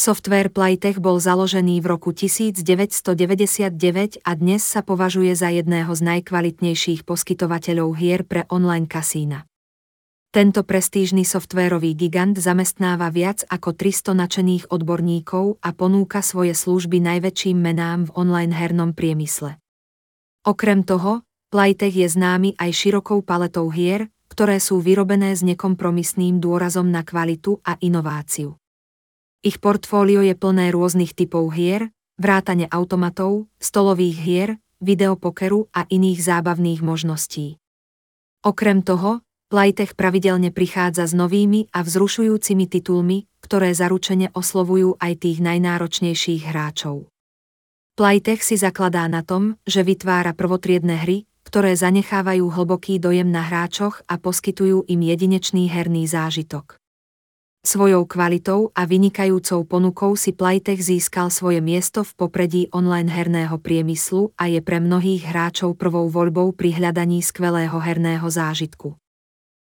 Software Playtech bol založený v roku 1999 a dnes sa považuje za jedného z najkvalitnejších poskytovateľov hier pre online kasína. Tento prestížny softvérový gigant zamestnáva viac ako 300 načených odborníkov a ponúka svoje služby najväčším menám v online hernom priemysle. Okrem toho, Playtech je známy aj širokou paletou hier, ktoré sú vyrobené s nekompromisným dôrazom na kvalitu a inováciu. Ich portfólio je plné rôznych typov hier, vrátane automatov, stolových hier, videopokeru a iných zábavných možností. Okrem toho, Playtech pravidelne prichádza s novými a vzrušujúcimi titulmi, ktoré zaručene oslovujú aj tých najnáročnejších hráčov. Playtech si zakladá na tom, že vytvára prvotriedne hry, ktoré zanechávajú hlboký dojem na hráčoch a poskytujú im jedinečný herný zážitok. Svojou kvalitou a vynikajúcou ponukou si Playtech získal svoje miesto v popredí online herného priemyslu a je pre mnohých hráčov prvou voľbou pri hľadaní skvelého herného zážitku.